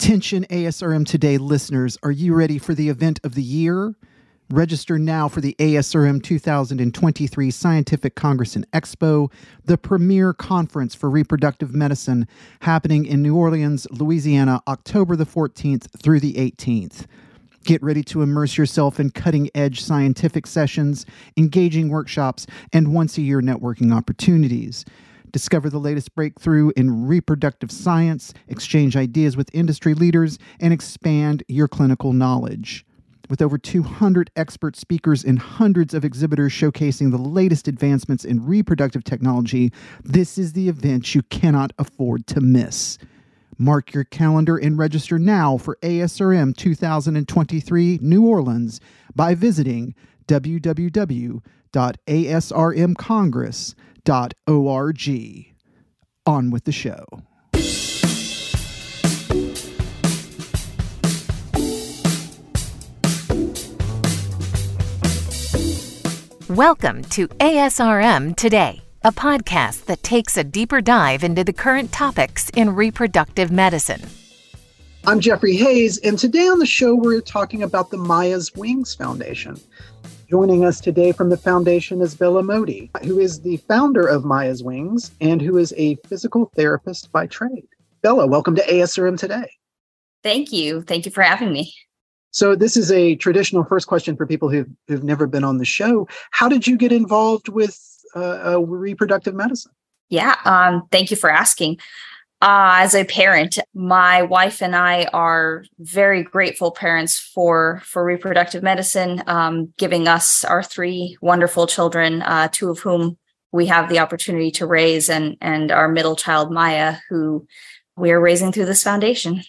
Attention ASRM Today listeners, are you ready for the event of the year? Register now for the ASRM 2023 Scientific Congress and Expo, the premier conference for reproductive medicine happening in New Orleans, Louisiana, October the 14th through the 18th. Get ready to immerse yourself in cutting edge scientific sessions, engaging workshops, and once a year networking opportunities. Discover the latest breakthrough in reproductive science, exchange ideas with industry leaders, and expand your clinical knowledge. With over 200 expert speakers and hundreds of exhibitors showcasing the latest advancements in reproductive technology, this is the event you cannot afford to miss. Mark your calendar and register now for ASRM 2023 New Orleans by visiting www.asrmcongress.org. On with the show. Welcome to ASRM Today, a podcast that takes a deeper dive into the current topics in reproductive medicine. I'm Jeffrey Hayes, and today on the show, we're talking about the Maya's Wings Foundation. Joining us today from the foundation is Bella Mody, who is the founder of Maya's Wings and who is a physical therapist by trade. Bella, welcome to ASRM Today. Thank you. Thank you for having me. So this is a traditional first question for people who've, who've never been on the show. How did you get involved with uh, uh, reproductive medicine? Yeah, um, thank you for asking. Uh, as a parent, my wife and I are very grateful parents for for reproductive medicine, um, giving us our three wonderful children, uh, two of whom we have the opportunity to raise, and and our middle child Maya, who we are raising through this foundation.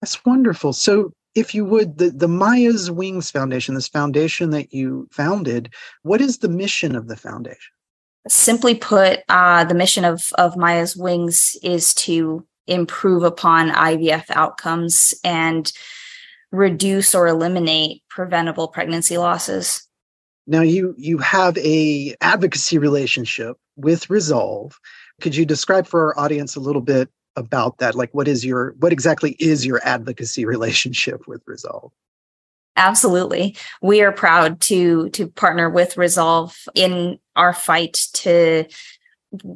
That's wonderful. So if you would, the, the Maya's Wings Foundation, this foundation that you founded, what is the mission of the foundation? Simply put, uh, the mission of, of Maya's Wings is to improve upon IVF outcomes and reduce or eliminate preventable pregnancy losses. Now you you have a advocacy relationship with Resolve. Could you describe for our audience a little bit about that like what is your what exactly is your advocacy relationship with resolve absolutely we are proud to to partner with resolve in our fight to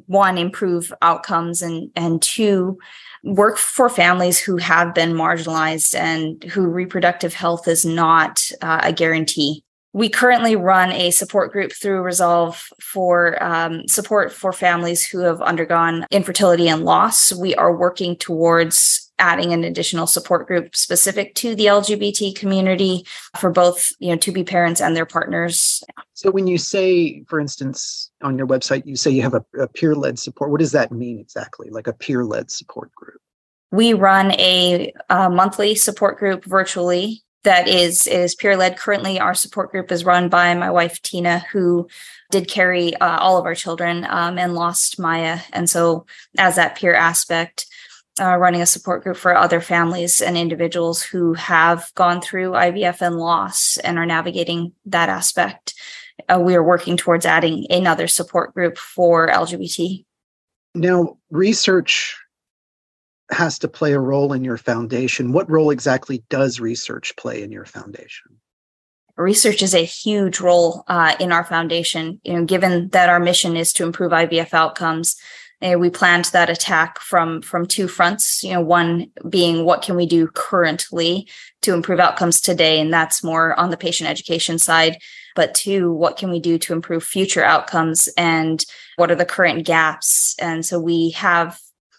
one improve outcomes and and two work for families who have been marginalized and who reproductive health is not uh, a guarantee we currently run a support group through Resolve for um, support for families who have undergone infertility and loss. We are working towards adding an additional support group specific to the LGBT community for both, you know, to be parents and their partners. So when you say, for instance, on your website, you say you have a, a peer-led support. What does that mean exactly? Like a peer-led support group? We run a, a monthly support group virtually that is is peer led. Currently, our support group is run by my wife Tina, who did carry uh, all of our children um, and lost Maya, and so as that peer aspect. Uh, running a support group for other families and individuals who have gone through IVF and loss and are navigating that aspect. Uh, we are working towards adding another support group for LGBT. Now, research has to play a role in your foundation. What role exactly does research play in your foundation? Research is a huge role uh, in our foundation. You know, given that our mission is to improve IVF outcomes, uh, we planned that attack from from two fronts. You know, one being what can we do currently to improve outcomes today, and that's more on the patient education side. But two, what can we do to improve future outcomes, and what are the current gaps? And so we have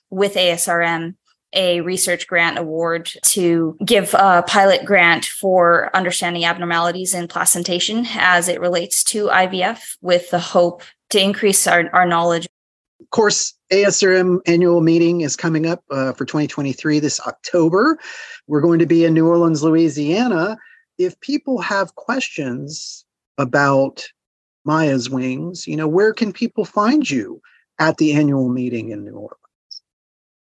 with ASRM a research grant award to give a pilot grant for understanding abnormalities in placentation as it relates to IVF with the hope to increase our, our knowledge. Of course, ASRM annual meeting is coming up uh, for 2023 this October. We're going to be in New Orleans, Louisiana. If people have questions about Maya's Wings, you know, where can people find you at the annual meeting in New Orleans?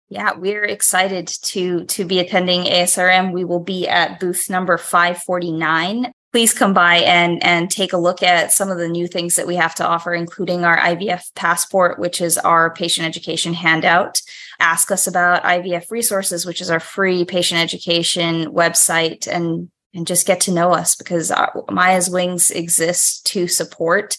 Yeah, we're excited to to be attending ASRM. We will be at booth number 549 please come by and and take a look at some of the new things that we have to offer including our IVF passport which is our patient education handout ask us about IVF resources which is our free patient education website and and just get to know us because our, Maya's Wings exists to support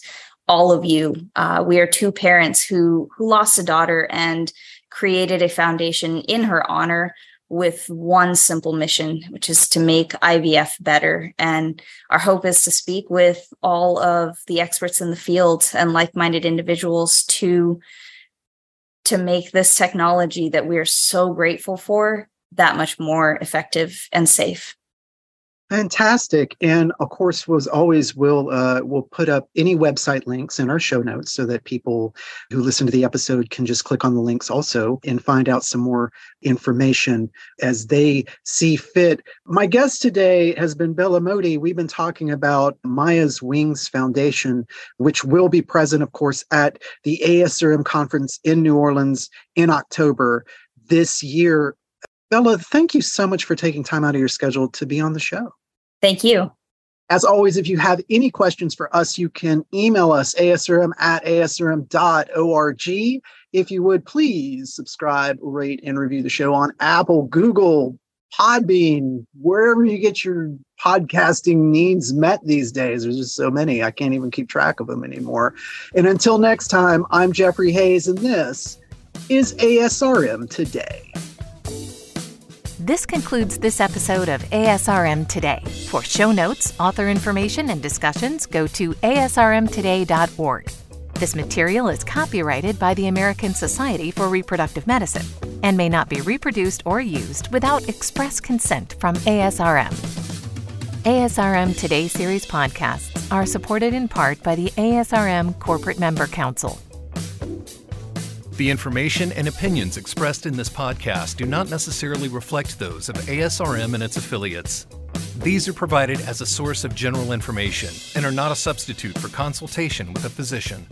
all of you. Uh, we are two parents who who lost a daughter and created a foundation in her honor with one simple mission, which is to make IVF better. And our hope is to speak with all of the experts in the field and like-minded individuals to to make this technology that we are so grateful for that much more effective and safe. Fantastic, and of course, was always will uh, we'll put up any website links in our show notes so that people who listen to the episode can just click on the links also and find out some more information as they see fit. My guest today has been Bella Mody. We've been talking about Maya's Wings Foundation, which will be present, of course, at the ASRM conference in New Orleans in October this year. Bella, thank you so much for taking time out of your schedule to be on the show. Thank you. As always, if you have any questions for us, you can email us asrm at asrm.org. If you would please subscribe, rate, and review the show on Apple, Google, Podbean, wherever you get your podcasting needs met these days. There's just so many, I can't even keep track of them anymore. And until next time, I'm Jeffrey Hayes, and this is ASRM Today. This concludes this episode of ASRM Today. For show notes, author information, and discussions, go to asrmtoday.org. This material is copyrighted by the American Society for Reproductive Medicine and may not be reproduced or used without express consent from ASRM. ASRM Today series podcasts are supported in part by the ASRM Corporate Member Council. The information and opinions expressed in this podcast do not necessarily reflect those of ASRM and its affiliates. These are provided as a source of general information and are not a substitute for consultation with a physician.